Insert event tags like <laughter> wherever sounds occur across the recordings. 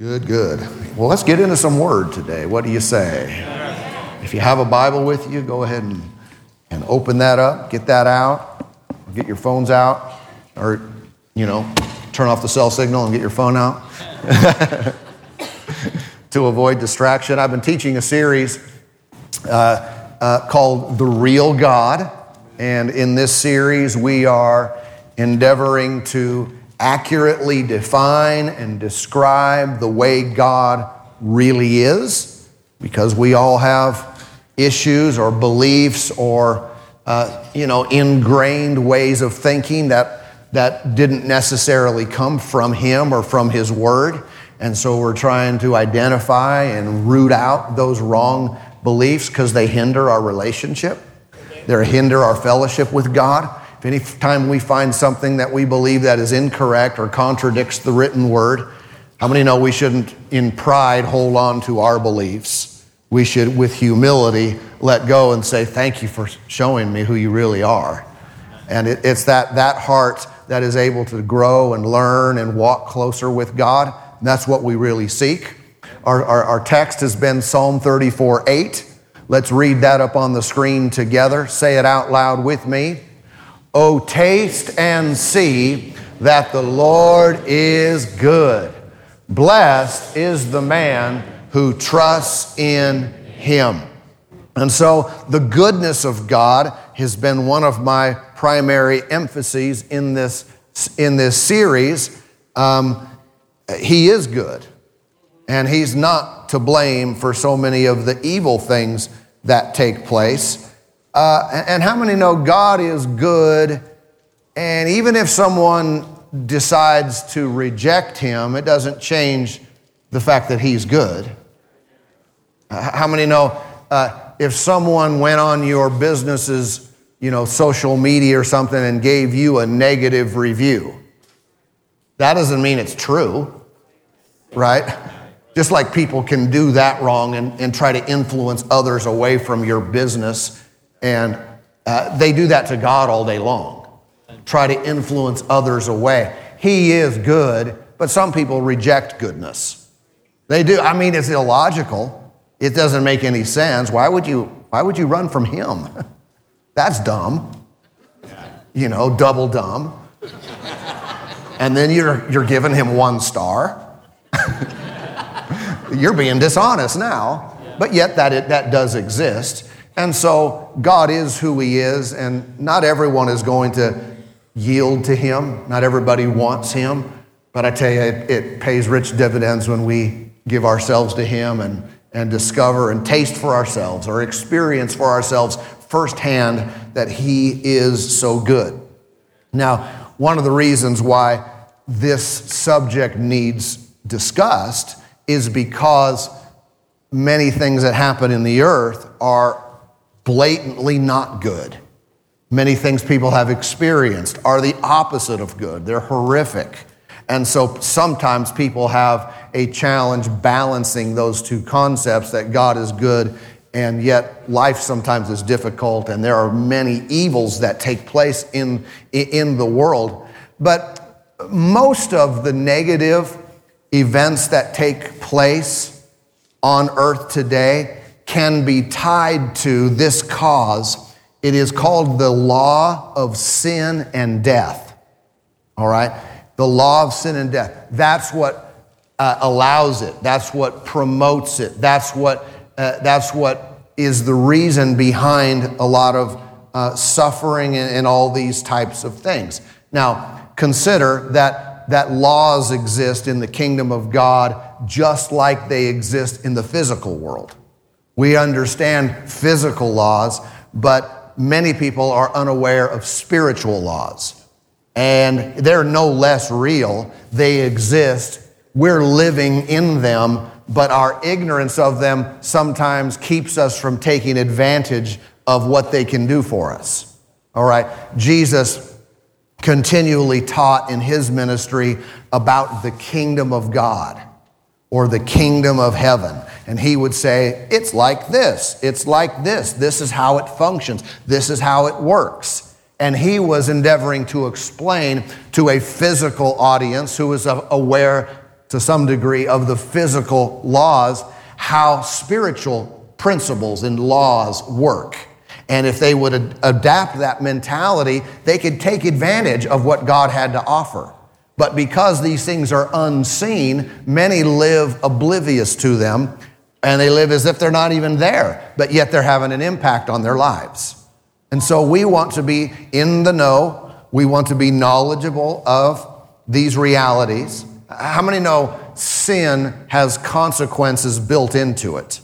Good, good. Well, let's get into some word today. What do you say? If you have a Bible with you, go ahead and, and open that up, get that out, get your phones out, or, you know, turn off the cell signal and get your phone out <laughs> to avoid distraction. I've been teaching a series uh, uh, called The Real God. And in this series, we are endeavoring to accurately define and describe the way God really is, because we all have issues or beliefs or uh, you know ingrained ways of thinking that that didn't necessarily come from Him or from His Word, and so we're trying to identify and root out those wrong beliefs because they hinder our relationship. They hinder our fellowship with God. If any time we find something that we believe that is incorrect or contradicts the written word, how many know we shouldn't, in pride, hold on to our beliefs? We should, with humility, let go and say, Thank you for showing me who you really are. And it, it's that, that heart that is able to grow and learn and walk closer with God. That's what we really seek. Our, our, our text has been Psalm 34 8. Let's read that up on the screen together. Say it out loud with me. Oh, taste and see that the Lord is good. Blessed is the man who trusts in him. And so, the goodness of God has been one of my primary emphases in this, in this series. Um, he is good, and He's not to blame for so many of the evil things that take place. Uh, and how many know God is good? And even if someone decides to reject him, it doesn't change the fact that he's good. How many know uh, if someone went on your business's, you know, social media or something and gave you a negative review, that doesn't mean it's true, right? Just like people can do that wrong and, and try to influence others away from your business and uh, they do that to God all day long, try to influence others away. He is good, but some people reject goodness. They do. I mean, it's illogical. It doesn't make any sense. Why would you, why would you run from Him? <laughs> That's dumb. You know, double dumb. And then you're, you're giving Him one star. <laughs> you're being dishonest now. But yet, that, it, that does exist. And so God is who He is, and not everyone is going to yield to Him. Not everybody wants Him. But I tell you, it, it pays rich dividends when we give ourselves to Him and, and discover and taste for ourselves or experience for ourselves firsthand that He is so good. Now, one of the reasons why this subject needs discussed is because many things that happen in the earth are blatantly not good. Many things people have experienced are the opposite of good, they're horrific. And so sometimes people have a challenge balancing those two concepts that God is good and yet life sometimes is difficult and there are many evils that take place in, in the world. But most of the negative events that take place on earth today can be tied to this cause. It is called the law of sin and death. All right? The law of sin and death. That's what uh, allows it. That's what promotes it. That's what, uh, that's what is the reason behind a lot of uh, suffering and, and all these types of things. Now, consider that, that laws exist in the kingdom of God just like they exist in the physical world. We understand physical laws, but many people are unaware of spiritual laws. And they're no less real. They exist. We're living in them, but our ignorance of them sometimes keeps us from taking advantage of what they can do for us. All right? Jesus continually taught in his ministry about the kingdom of God or the kingdom of heaven. And he would say, It's like this, it's like this, this is how it functions, this is how it works. And he was endeavoring to explain to a physical audience who was aware to some degree of the physical laws, how spiritual principles and laws work. And if they would ad- adapt that mentality, they could take advantage of what God had to offer. But because these things are unseen, many live oblivious to them and they live as if they're not even there, but yet they're having an impact on their lives. And so we want to be in the know, we want to be knowledgeable of these realities. How many know sin has consequences built into it?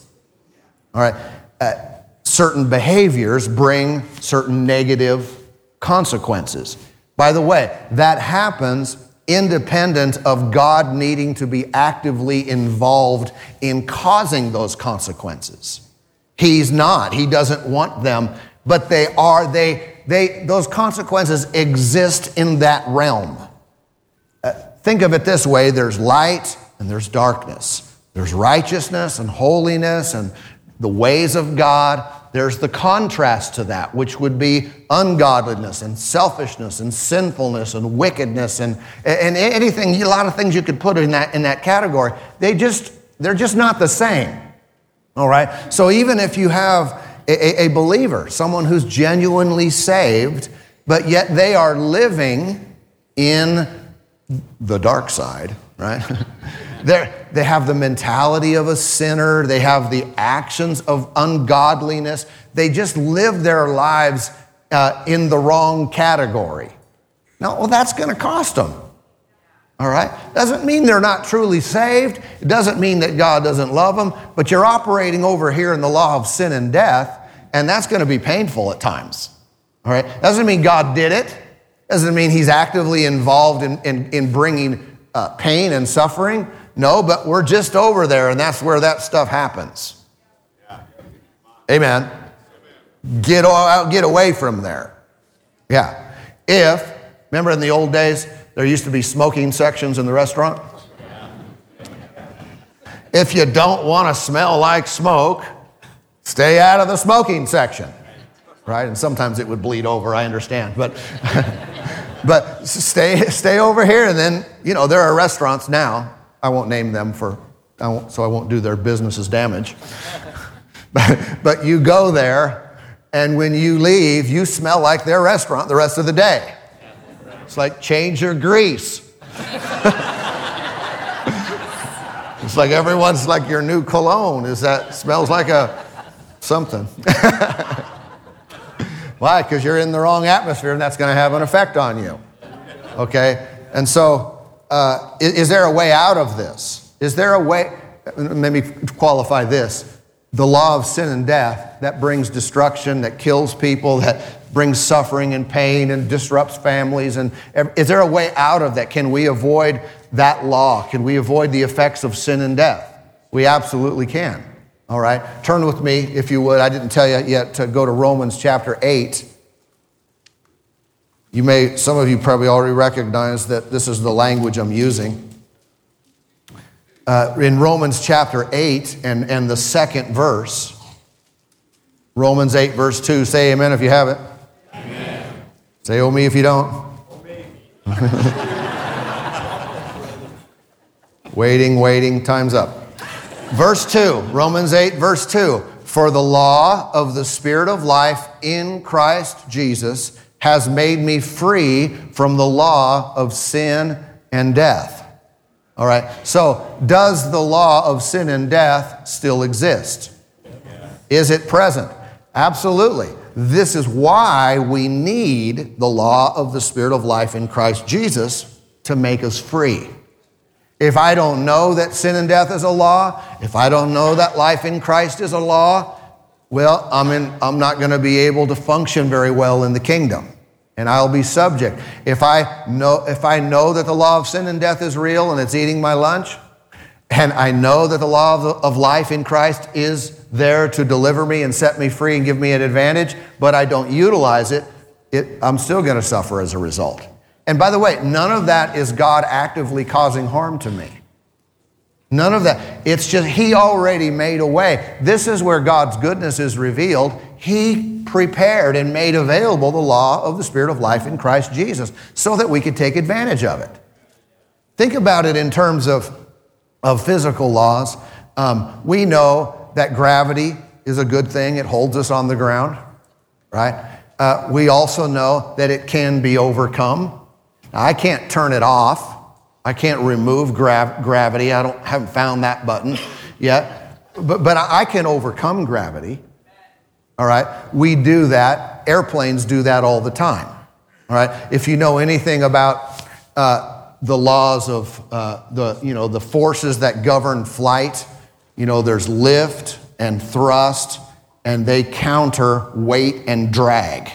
All right. Uh, certain behaviors bring certain negative consequences. By the way, that happens independent of God needing to be actively involved in causing those consequences. He's not. He doesn't want them, but they are they they those consequences exist in that realm. Uh, think of it this way, there's light and there's darkness. There's righteousness and holiness and the ways of God there's the contrast to that, which would be ungodliness and selfishness and sinfulness and wickedness and, and anything, a lot of things you could put in that, in that category. They just, they're just not the same. All right? So even if you have a, a believer, someone who's genuinely saved, but yet they are living in the dark side, right? <laughs> They're, they have the mentality of a sinner, they have the actions of ungodliness. They just live their lives uh, in the wrong category. Now, well, that's going to cost them. All right? Doesn't mean they're not truly saved. It doesn't mean that God doesn't love them, but you're operating over here in the law of sin and death, and that's going to be painful at times. All right? Doesn't mean God did it. Doesn't mean He's actively involved in, in, in bringing uh, pain and suffering, no, but we're just over there, and that's where that stuff happens. Amen. Get out, get away from there. Yeah. If, remember in the old days, there used to be smoking sections in the restaurant? If you don't want to smell like smoke, stay out of the smoking section. Right? And sometimes it would bleed over, I understand. But <laughs> but stay stay over here and then, you know, there are restaurants now I won't name them for, I won't, so I won't do their business's damage. <laughs> but, but you go there, and when you leave, you smell like their restaurant the rest of the day. It's like change your grease. <laughs> it's like everyone's like your new cologne. Is that smells like a something? <laughs> Why? Because you're in the wrong atmosphere, and that's going to have an effect on you. Okay, and so uh, is, is there a way out of this? Is there a way? Let me qualify this. The law of sin and death that brings destruction, that kills people, that brings suffering and pain and disrupts families. And is there a way out of that? Can we avoid that law? Can we avoid the effects of sin and death? We absolutely can. All right. Turn with me, if you would. I didn't tell you yet to go to Romans chapter 8. You may, some of you probably already recognize that this is the language I'm using. Uh, in Romans chapter 8 and, and the second verse, Romans 8, verse 2, say amen if you have it. Amen. Say oh me if you don't. <laughs> waiting, waiting, time's up. Verse 2, Romans 8, verse 2. For the law of the Spirit of life in Christ Jesus has made me free from the law of sin and death. All right, so does the law of sin and death still exist? Is it present? Absolutely. This is why we need the law of the Spirit of life in Christ Jesus to make us free. If I don't know that sin and death is a law, if I don't know that life in Christ is a law, well, I'm, in, I'm not going to be able to function very well in the kingdom. And I'll be subject. If I, know, if I know that the law of sin and death is real and it's eating my lunch, and I know that the law of, of life in Christ is there to deliver me and set me free and give me an advantage, but I don't utilize it, it I'm still going to suffer as a result. And by the way, none of that is God actively causing harm to me. None of that. It's just He already made a way. This is where God's goodness is revealed. He prepared and made available the law of the Spirit of life in Christ Jesus so that we could take advantage of it. Think about it in terms of of physical laws. Um, we know that gravity is a good thing, it holds us on the ground, right? Uh, we also know that it can be overcome. I can't turn it off. I can't remove grav- gravity. I don't haven't found that button yet. But, but I can overcome gravity. All right? We do that. Airplanes do that all the time. All right? If you know anything about uh, the laws of uh, the, you know, the forces that govern flight, you know, there's lift and thrust, and they counter weight and drag.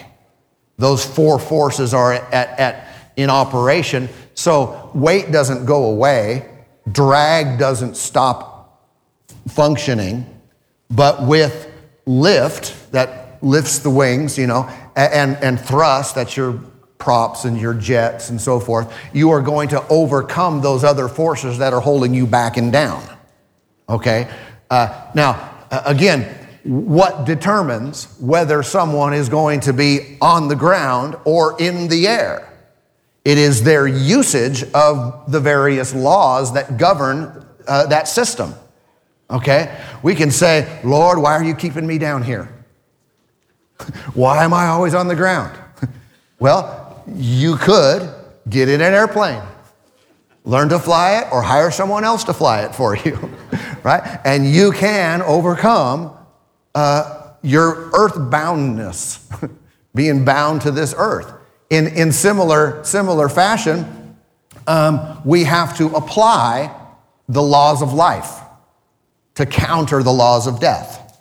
Those four forces are at, at in operation. So weight doesn't go away, drag doesn't stop functioning, but with lift that lifts the wings, you know, and, and thrust, that's your props and your jets and so forth, you are going to overcome those other forces that are holding you back and down. Okay? Uh, now, again, what determines whether someone is going to be on the ground or in the air? It is their usage of the various laws that govern uh, that system. Okay? We can say, Lord, why are you keeping me down here? <laughs> why am I always on the ground? <laughs> well, you could get in an airplane, learn to fly it, or hire someone else to fly it for <laughs> you, right? And you can overcome uh, your earthboundness, being bound to this earth. In, in similar, similar fashion, um, we have to apply the laws of life to counter the laws of death.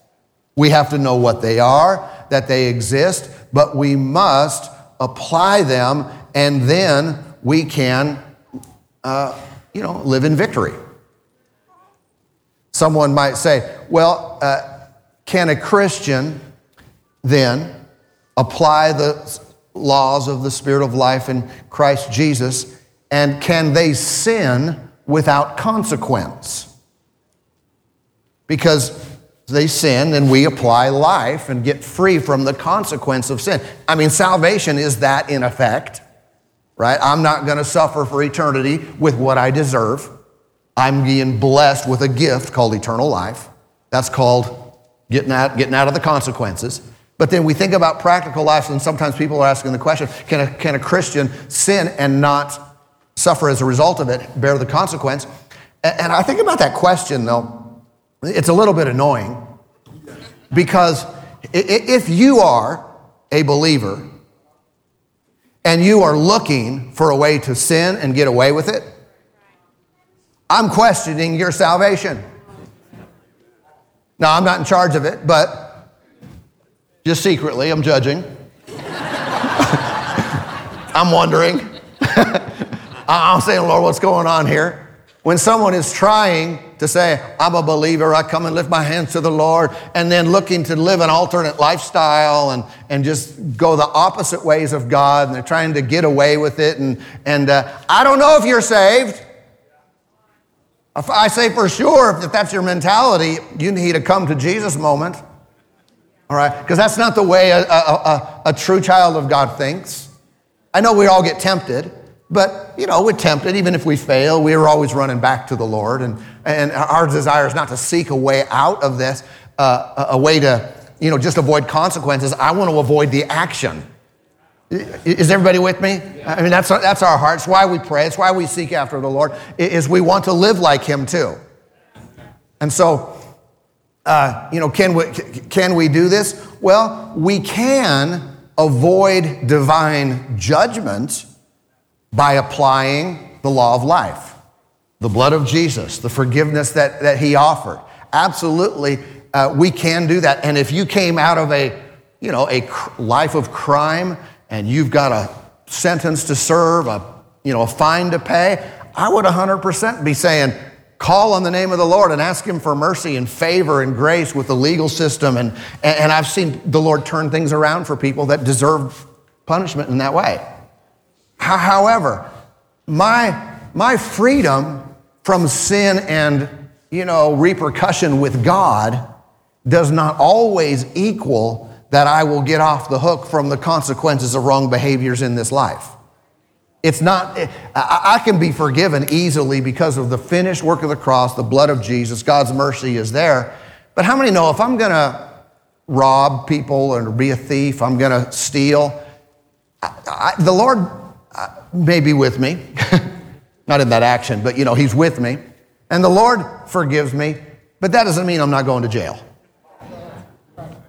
We have to know what they are, that they exist, but we must apply them, and then we can, uh, you know, live in victory. Someone might say, well, uh, can a Christian then apply the laws of the Spirit of life in Christ Jesus? And can they sin without consequence? Because they sin and we apply life and get free from the consequence of sin. I mean, salvation is that in effect, right? I'm not going to suffer for eternity with what I deserve. I'm being blessed with a gift called eternal life. That's called getting out, getting out of the consequences. But then we think about practical life, and sometimes people are asking the question can a, can a Christian sin and not suffer as a result of it, bear the consequence? And, and I think about that question, though, it's a little bit annoying because if you are a believer and you are looking for a way to sin and get away with it, I'm questioning your salvation. Now, I'm not in charge of it, but just secretly, I'm judging. <laughs> I'm wondering. <laughs> I'm saying, Lord, what's going on here? When someone is trying to say, I'm a believer, I come and lift my hands to the Lord, and then looking to live an alternate lifestyle and, and just go the opposite ways of God, and they're trying to get away with it, and, and uh, I don't know if you're saved. If I say for sure, if that's your mentality, you need a come to Jesus moment. All right? Because that's not the way a, a, a, a, true child of God thinks. I know we all get tempted, but, you know, we're tempted. Even if we fail, we're always running back to the Lord. And, and our desire is not to seek a way out of this, uh, a way to, you know, just avoid consequences. I want to avoid the action. Is everybody with me? I mean, that's, that's our heart. It's why we pray. It's why we seek after the Lord, is we want to live like Him too. And so, uh, you know, can we, can we do this? Well, we can avoid divine judgment by applying the law of life, the blood of Jesus, the forgiveness that, that he offered. Absolutely, uh, we can do that. And if you came out of a, you know, a life of crime and you've got a sentence to serve, a, you know, a fine to pay, I would 100% be saying, call on the name of the Lord and ask Him for mercy and favor and grace with the legal system. And, and I've seen the Lord turn things around for people that deserve punishment in that way. However, my, my freedom from sin and you know repercussion with God does not always equal that I will get off the hook from the consequences of wrong behaviors in this life. It's not, eh, I can be forgiven easily because of the finished work of the cross, the blood of Jesus. God's mercy is there. But how many know if I'm going to rob people or be a thief, I'm going to steal, I, I, the Lord uh, may be with me. <laughs> not in that action, but you know, He's with me. And the Lord forgives me, but that doesn't mean I'm not going to jail.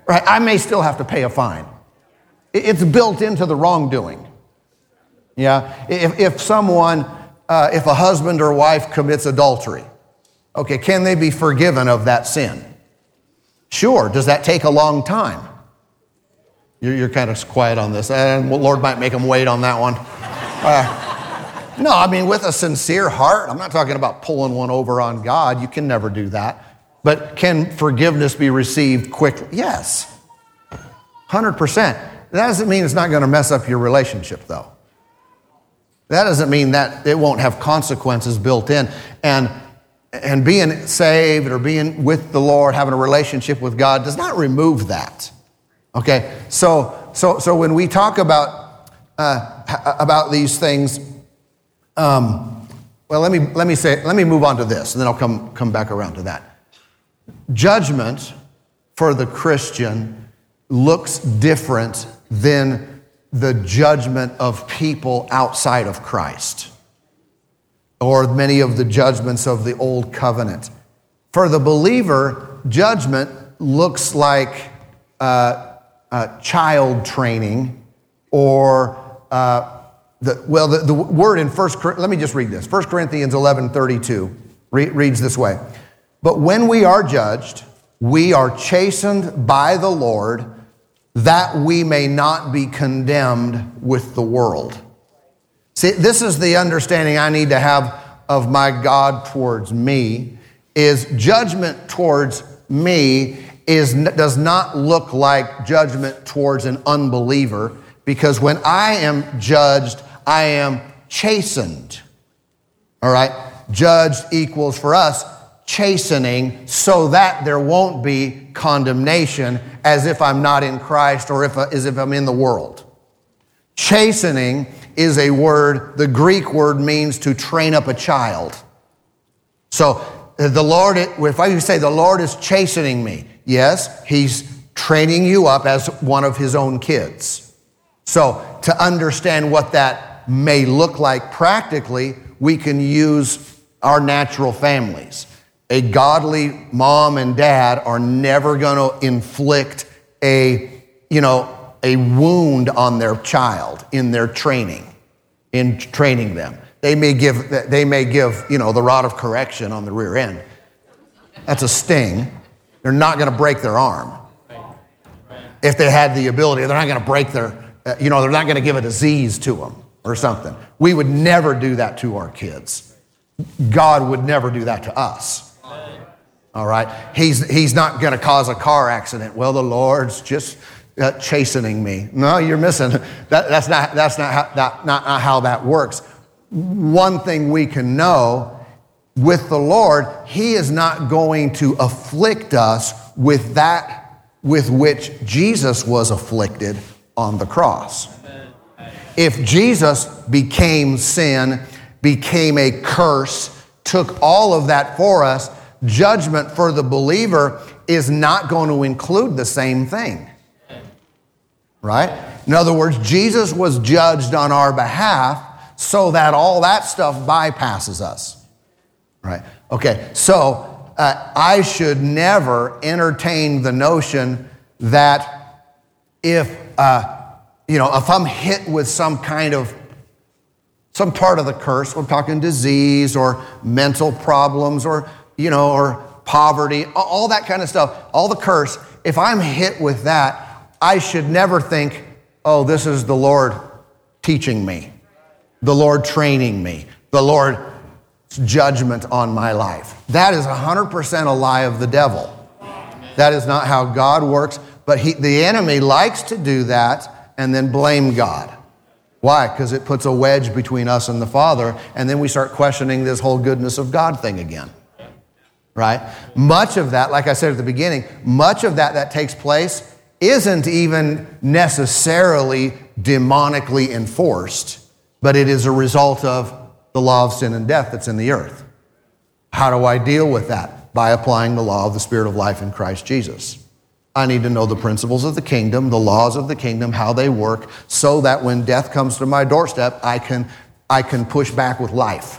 Right? I may still have to pay a fine. It's built into the wrongdoing. Yeah, if, if someone, uh, if a husband or wife commits adultery, okay, can they be forgiven of that sin? Sure. Does that take a long time? You're, you're kind of quiet on this, and Lord might make them wait on that one. Uh, no, I mean, with a sincere heart, I'm not talking about pulling one over on God. You can never do that. But can forgiveness be received quickly? Yes. 100%. That doesn't mean it's not going to mess up your relationship, though. That doesn't mean that it won't have consequences built in. And, and being saved or being with the Lord, having a relationship with God, does not remove that. Okay? So, so, so when we talk about, uh, about these things, um, well, let me, let me say, let me move on to this, and then I'll come, come back around to that. Judgment for the Christian looks different than the judgment of people outside of Christ or many of the judgments of the old covenant. For the believer, judgment looks like uh, uh, child training or uh, the, well, the, the, word in First, let me just read this. 1 Corinthians 11 32 re- reads this way But when we are judged, we are chastened by the Lord that we may not be condemned with the world. See, this is the understanding I need to have of my God towards me is judgment towards me is, does not look like judgment towards an unbeliever because when I am judged, I am chastened. All right? Judged equals for us chastening so that there won't be condemnation as if I'm not in Christ or if, as if I'm in the world. Chastening is a word, the Greek word means to train up a child. So uh, the Lord, if I say the Lord is chastening me, yes, He's training you up as one of His own kids. So to understand what that may look like practically, we can use our natural families a godly mom and dad are never going to inflict a, you know, a wound on their child in their training, in training them. They may give, they may give, you know, the rod of correction on the rear end. That's a sting. They're not going to break their arm. If they had the ability, they're not going to break their, you know, they're not going to give a disease to them or something. We would never do that to our kids. God would never do that to us. All right? He's, he's not going to cause a car accident. Well, the Lord's just uh, chastening me. No, you're missing. <laughs> That, that's not, that's not how, that, not, not how that works. One thing we can know with the Lord, He is not going to afflict us with that with which Jesus was afflicted on the cross. If Jesus became sin, became a curse, took all of that for us, judgment for the believer is not going to include the same thing. Right? In other words, Jesus was judged on our behalf so that all that stuff bypasses us. Right? Okay, so uh, I should never entertain the notion that if, uh, you know, if I'm hit with some kind of some part of the curse, we're talking disease or mental problems or you know, or poverty, all that kind of stuff, all the curse, if I'm hit with that, I should never think, oh, this is the Lord teaching me, the Lord training me, the Lord's judgment on my life. That is 100% a lie of the devil. That is not how God works, but he, the enemy likes to do that and then blame God. Why? Because it puts a wedge between us and the Father, and then we start questioning this whole goodness of God thing again right? Much of that, like I said at the beginning, much of that that takes place isn't even necessarily demonically enforced. but it is a result of the law of sin and death that's in the earth. How do I deal with that? By applying the law of the Spirit of life in Christ Jesus. I need to know the principles of the kingdom, the laws of the kingdom, how they work, so that when death comes to my doorstep, I can, I can push back with life.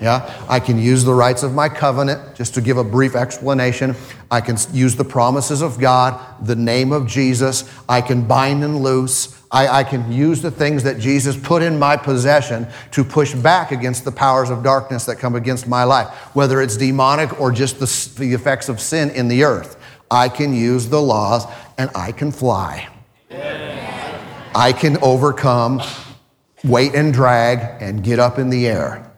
Yeah, I can use the rights of my covenant, just to give a brief explanation. I can use the promises of God, the name of Jesus. I can bind and loose. I, I, can use the things that Jesus put in my possession to push back against the powers of darkness that come against my life, whether it's demonic or just the, the effects of sin in the earth. I can use the laws and I can fly. I can overcome weight and drag and get up in the air.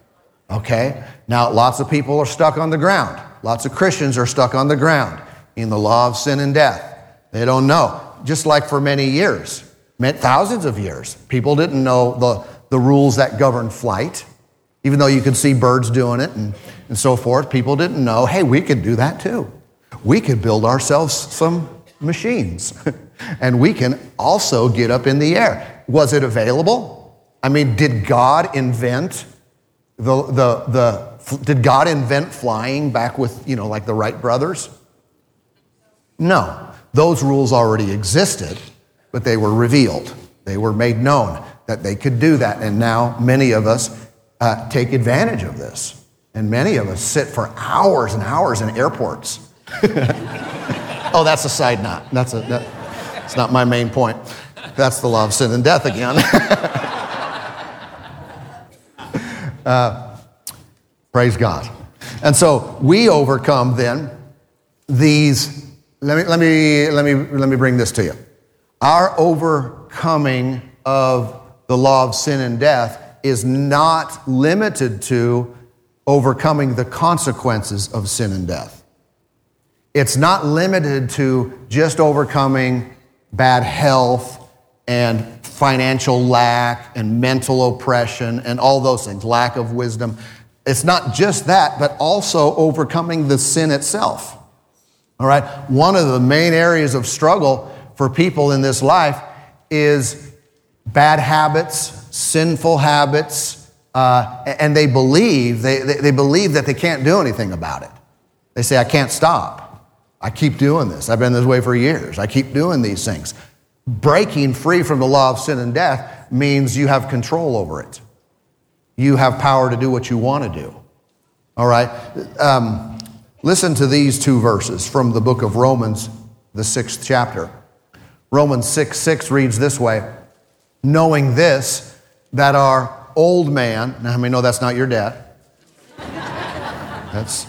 Okay? Now, lots of people are stuck on the ground. Lots of Christians are stuck on the ground in the law of sin and death. They don't know. Just like for many years, meant thousands of years, people didn't know the, the rules that govern flight. Even though you could see birds doing it and, and so forth, people didn't know, hey, we could do that too. We could build ourselves some machines <laughs> and we can also get up in the air. Was it available? I mean, did God invent the, the, the, did God invent flying back with, you know, like the Wright brothers? No. Those rules already existed, but they were revealed. They were made known that they could do that. And now many of us uh, take advantage of this. And many of us sit for hours and hours in airports. <laughs> oh, that's a side note. That's a, that, that's not my main point. That's the law of sin and death again. <laughs> Uh, praise God. And so we overcome then these. Let me, let, me, let, me, let me bring this to you. Our overcoming of the law of sin and death is not limited to overcoming the consequences of sin and death. It's not limited to just overcoming bad health and financial lack and mental oppression and all those things, lack of wisdom. It's not just that, but also overcoming the sin itself. All right? One of the main areas of struggle for people in this life is bad habits, sinful habits, uh, and they believe, they, they, they believe that they can't do anything about it. They say, I can't stop. I keep doing this. I've been this way for years. I keep doing these things. Breaking free from the law of sin and death means you have control over it. You have power to do what you want to do. All right? Um, listen to these two verses from the book of Romans, the sixth chapter. Romans 6 6 reads this way Knowing this, that our old man, now how many know that's not your dad? <laughs> That's,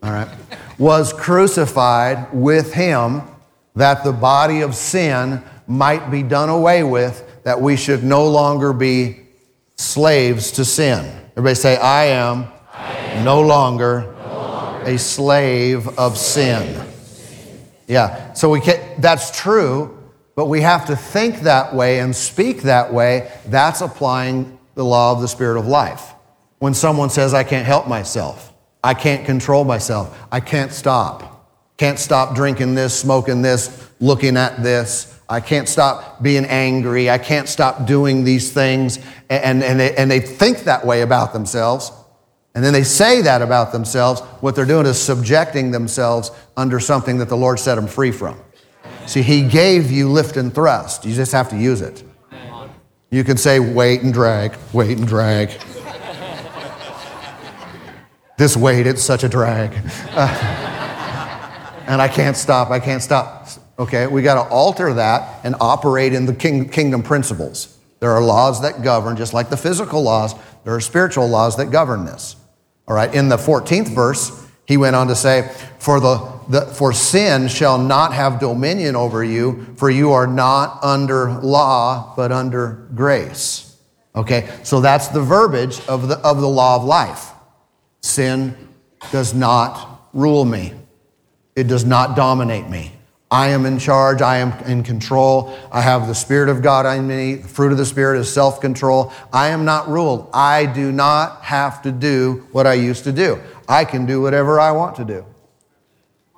all right, was crucified with him that the body of sin might be done away with, that we should no longer be slaves to sin. Everybody say, I am, I am no, longer no longer a slave of sin. Yeah, so we can, that's true, but we have to think that way and speak that way. That's applying the law of the Spirit of life. When someone says, I can't help myself, I can't control myself, I can't stop. Can't stop drinking this, smoking this, looking at this. I can't stop being angry. I can't stop doing these things. And, and, they, and they think that way about themselves. And then they say that about themselves. What they're doing is subjecting themselves under something that the Lord set them free from. See, He gave you lift and thrust. You just have to use it. You can say, weight and drag, weight and drag. This weight, it's such a drag. Uh, and I can't stop, I can't stop. Okay, we got to alter that and operate in the king, kingdom principles. There are laws that govern, just like the physical laws, there are spiritual laws that govern this. All right, in the 14th verse, he went on to say, For, the, the, for sin shall not have dominion over you, for you are not under law, but under grace. Okay, so that's the verbiage of the, of the law of life. Sin does not rule me. It does not dominate me. I am in charge. I am in control. I have the Spirit of God in me. The fruit of the Spirit is self control. I am not ruled. I do not have to do what I used to do. I can do whatever I want to do.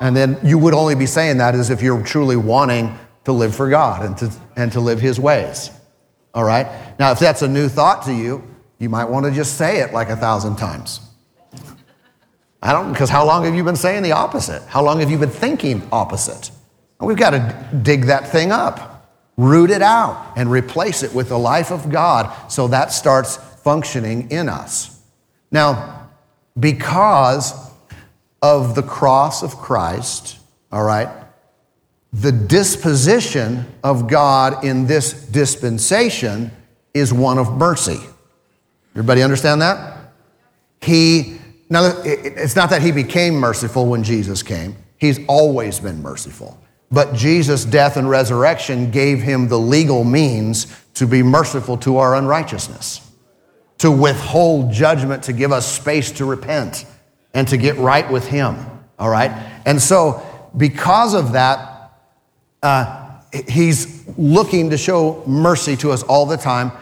And then you would only be saying that as if you're truly wanting to live for God and to, and to live His ways. All right? Now, if that's a new thought to you, you might want to just say it like a thousand times. I don't, because how long have you been saying the opposite? How long have you been thinking opposite? we've got to dig that thing up, root it out, and replace it with the life of God so that starts functioning in us. Now, because of the cross of Christ, all right, the disposition of God in this dispensation is one of mercy. Everybody understand that? He, now, it's not that he became merciful when Jesus came, he's always been merciful. But Jesus' death and resurrection gave him the legal means to be merciful to our unrighteousness, to withhold judgment, to give us space to repent and to get right with him. All right? And so, because of that, uh, he's looking to show mercy to us all the time.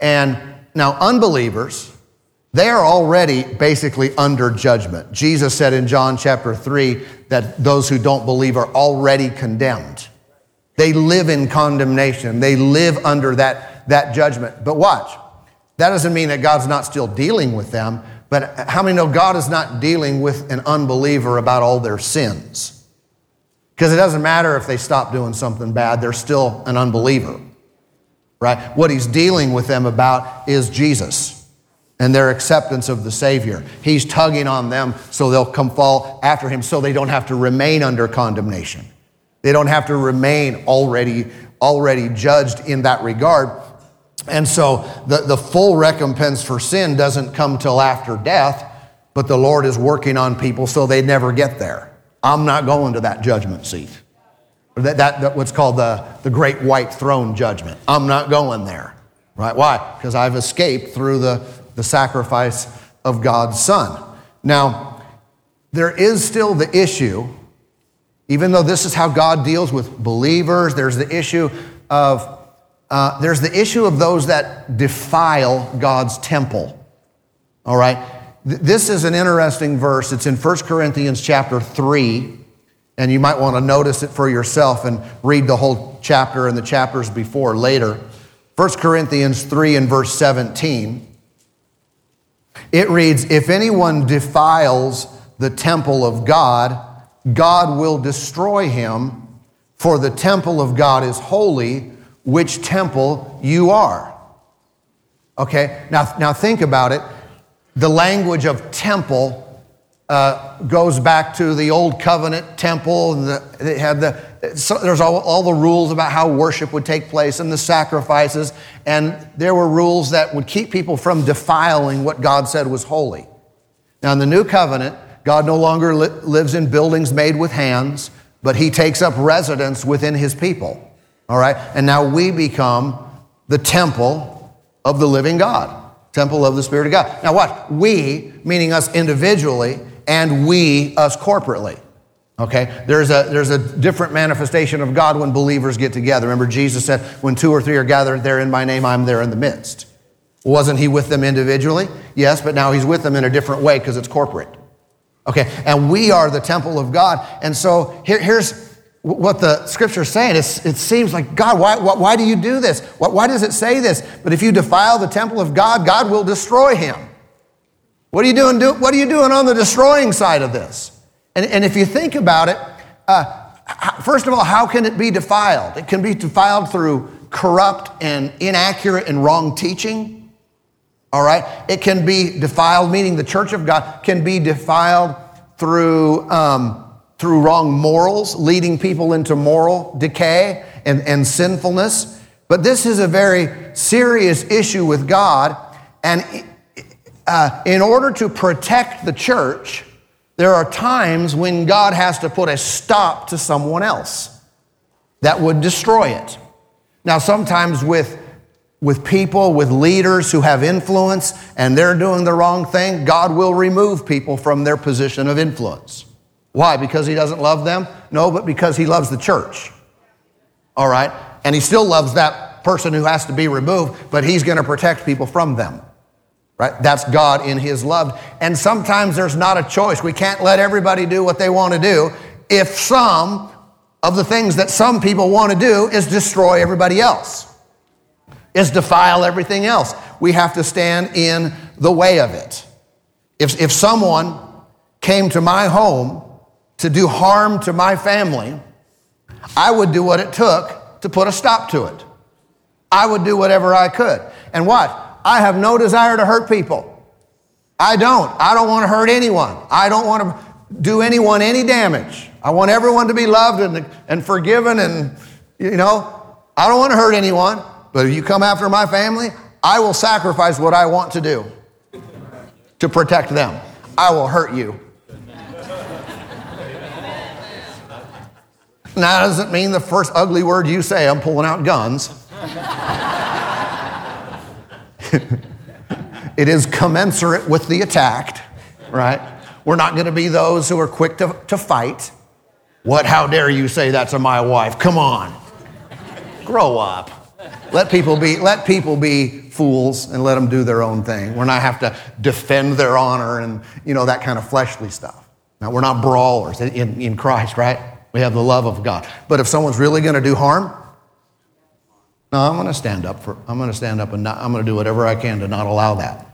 And now, unbelievers, they are already basically under judgment. Jesus said in John chapter 3 that those who don't believe are already condemned. They live in condemnation, they live under that, that judgment. But watch, that doesn't mean that God's not still dealing with them. But how many know God is not dealing with an unbeliever about all their sins? Because it doesn't matter if they stop doing something bad, they're still an unbeliever, right? What he's dealing with them about is Jesus and their acceptance of the Savior. He's tugging on them so they'll come fall after him so they don't have to remain under condemnation. They don't have to remain already, already judged in that regard. And so the, the full recompense for sin doesn't come till after death, but the Lord is working on people so they never get there. I'm not going to that judgment seat. That, that, that what's called the, the great white throne judgment. I'm not going there. Right? Why? Because I've escaped through the, the sacrifice of God's Son. Now, there is still the issue, even though this is how God deals with believers, there's the issue of uh, there's the issue of those that defile God's temple. All right? This is an interesting verse. It's in 1 Corinthians chapter 3, and you might want to notice it for yourself and read the whole chapter and the chapters before later. 1 Corinthians 3 and verse 17. It reads, If anyone defiles the temple of God, God will destroy him, for the temple of God is holy which temple you are. Okay, now, now think about it. The language of temple uh, goes back to the old covenant temple. The, they had the, so there's all, all the rules about how worship would take place and the sacrifices. And there were rules that would keep people from defiling what God said was holy. Now, in the new covenant, God no longer li- lives in buildings made with hands, but he takes up residence within his people. All right? And now we become the temple of the living God, temple of the Spirit of God. Now, what? We, meaning us individually, and we, us corporately. Okay? There's a, there's a different manifestation of God when believers get together. Remember, Jesus said, When two or three are gathered there in my name, I'm there in the midst. Wasn't he with them individually? Yes, but now he's with them in a different way because it's corporate. Okay, and we are the temple of God. And so here, here's, what the scripture is saying. It's, it seems like, God, why, why, why do you do this? Why, why does it say this? But if you defile the temple of God, God will destroy him. What are you doing, do, what are you doing on the destroying side of this? And, and if you think about it, uh, first of all, how can it be defiled? It can be defiled through corrupt and inaccurate and wrong teaching. All right? It can be defiled, meaning the church of God can be defiled through. Um, through wrong morals, leading people into moral decay and, and sinfulness. But this is a very serious issue with God. And uh, in order to protect the church, there are times when God has to put a stop to someone else that would destroy it. Now, sometimes with, with people, with leaders who have influence and they're doing the wrong thing, God will remove people from their position of influence. Why? Because he doesn't love them? No, but because he loves the church. All right? And he still loves that person who has to be removed, but he's going to protect people from them. Right? That's God in his love. And sometimes there's not a choice. We can't let everybody do what they want to do if some of the things that some people want to do is destroy everybody else. is defile everything else. We have to stand in the way of it. If, if someone came to my home to do harm to my family, I would do what it took to put a stop to it. I would do whatever I could. And what? I have no desire to hurt people. I don't. I don't want to hurt anyone. I don't want to do anyone any damage. I want everyone to be loved and, and forgiven, and, you know, I don't want to hurt anyone. But if you come after my family, I will sacrifice what I want to do to protect them. I will hurt you. Now, that doesn't mean the first ugly word you say, I'm pulling out guns. <laughs> it is commensurate with the attacked, right? We're not going to be those who are quick to, to fight. What, how dare you say that to my wife? Come on. Grow up. Let people be, let people be fools and let them do their own thing. We're not have to defend their honor and, you know, that kind of fleshly stuff. Now, we're not brawlers in, in Christ, right? We have the love of God. But if someone's really going to do harm, no, I'm going to stand up for, I'm going to stand up and not, I'm going to do whatever I can to not allow that.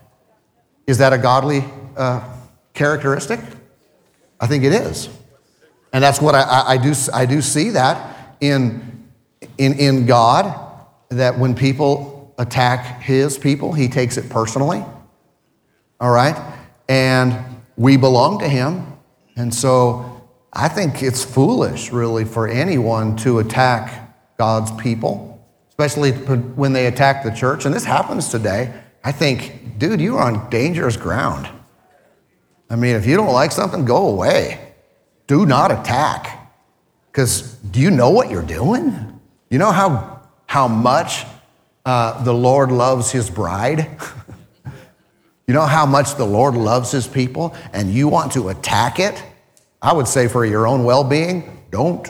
Is that a godly uh, characteristic? I think it is. And that's what I, I, I, do, I do see that in, in, in God, that when people attack his people, he takes it personally. All right? And we belong to him. And so I think it's foolish, really, for anyone to attack God's people, especially when they attack the church. And this happens today. I think, dude, you are on dangerous ground. I mean, if you don't like something, go away. Do not attack. Because do you know what you're doing? You know how, how much uh, the Lord loves his bride? <laughs> you know how much the Lord loves his people and you want to attack it? I would say for your own well being, don't.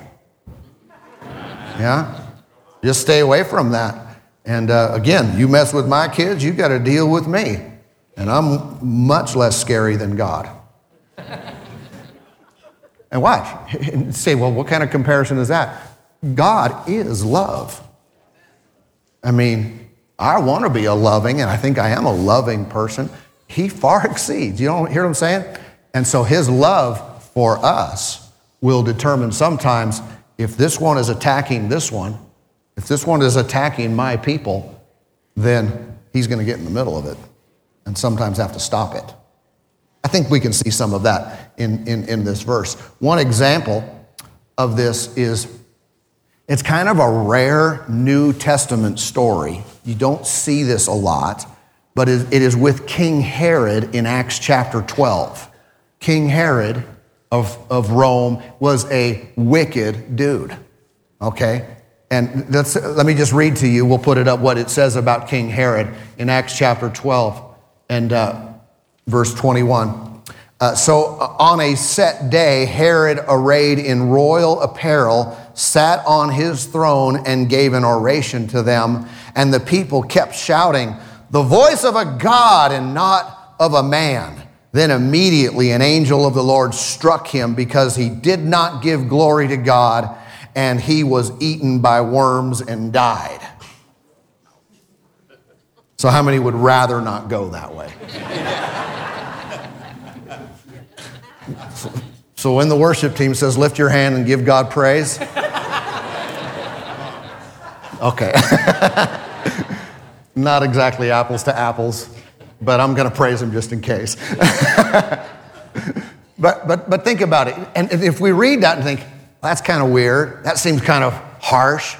Yeah? Just stay away from that. And uh, again, you mess with my kids, you got to deal with me. And I'm much less scary than God. and watch. <laughs> And say, well, what kind of comparison is that? God is love. I mean, I want to be a loving, and I think I am a loving person. He far <laughs> exceeds. You don't hear what I'm saying? And so his love for us will determine sometimes if this one is attacking this one, if this one is attacking my people, then he's going to get in the middle of it and sometimes have to stop it. I think we can see some of that in, in, in this verse. One example of this is it's kind of a rare New Testament story. You don't see this a lot, but it is with King Herod in Acts chapter 12. King Herod of, of Rome was a wicked dude, okay? And let me just read to you, we'll put it up, what it says about King Herod in Acts chapter 12 and uh, verse 21. Uh, so uh, on a set day, Herod, arrayed in royal apparel, sat on his throne and gave an oration to them. And the people kept shouting, The voice of a God and not of a man. Then immediately an angel of the Lord struck him because he did not give glory to God, and he was eaten by worms and died. So, how many would rather not go that way? so, when the worship team says, lift your hand and give God praise, okay. <laughs> not exactly apples to apples, but I'm going to praise him just in case. <laughs> but, but, but think about it. And if we read that and think, that's kind of weird, that seems kind of harsh,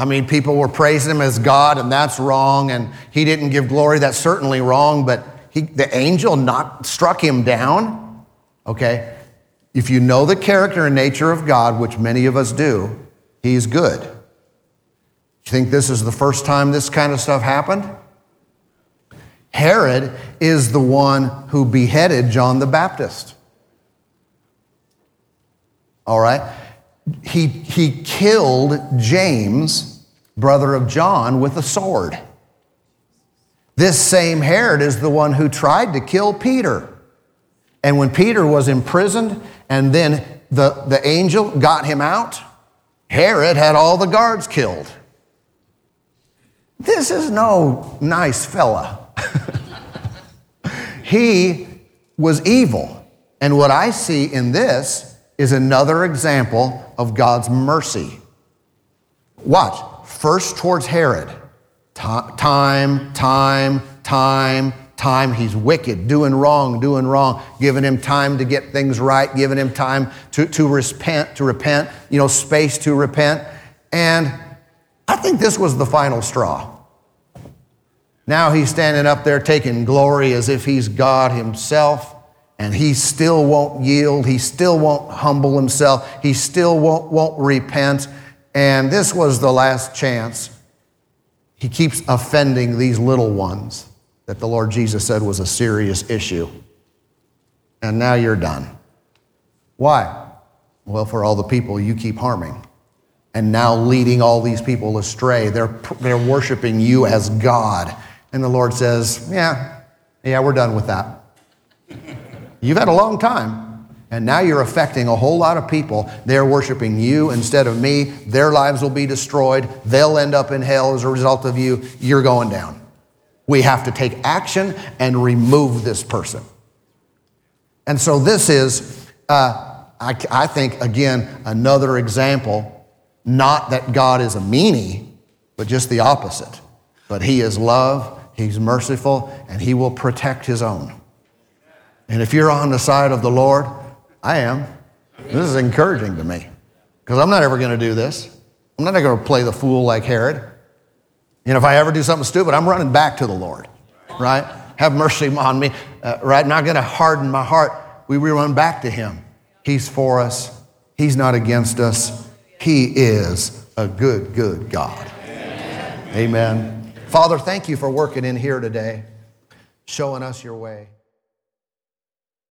I mean, people were praising him as God, and that's wrong, and he didn't give glory, that's certainly wrong, but he, the angel not struck him down. Okay? If you know the character and nature of God, which many of us do, he's good. You think this is the first time this kind of stuff happened? Herod is the one who beheaded John the Baptist. All right? He, he killed James, brother of John, with a sword. This same Herod is the one who tried to kill Peter. And when Peter was imprisoned and then the, the angel got him out, Herod had all the guards killed. this is no nice fella. <laughs> he was evil. And what I see in this is another example of God's mercy. Watch. First towards Herod. Time, time, time, time. He's wicked, doing wrong, doing wrong, giving him time to get things right, giving him time to, to repent, to repent, you know, space to repent. And I think this was the final straw. Now he's standing up there taking glory as if he's God himself, and he still won't yield. He still won't humble himself. He still won't, won't repent. And this was the last chance. He keeps offending these little ones that the Lord Jesus said was a serious issue. And now you're done. Why? Well, for all the people you keep harming and now leading all these people astray. They're, they're worshiping you as God. And the Lord says, Yeah, yeah, we're done with that. You've had a long time, and now you're affecting a whole lot of people. They're worshiping you instead of me. Their lives will be destroyed. They'll end up in hell as a result of you. You're going down. We have to take action and remove this person. And so, this is, uh, I, I think, again, another example, not that God is a meanie, but just the opposite. But He is love, He's merciful, and He will protect His own. And if you're on the side of the Lord, I am. This is encouraging to me because I'm not ever going to do this. I'm not going to play the fool like Herod. You know, if I ever do something stupid, I'm running back to the Lord, right? Have mercy on me, uh, right? Not going to harden my heart. We run back to Him. He's for us, He's not against us. He is a good, good God. Amen. Amen. Father, thank you for working in here today, showing us your way.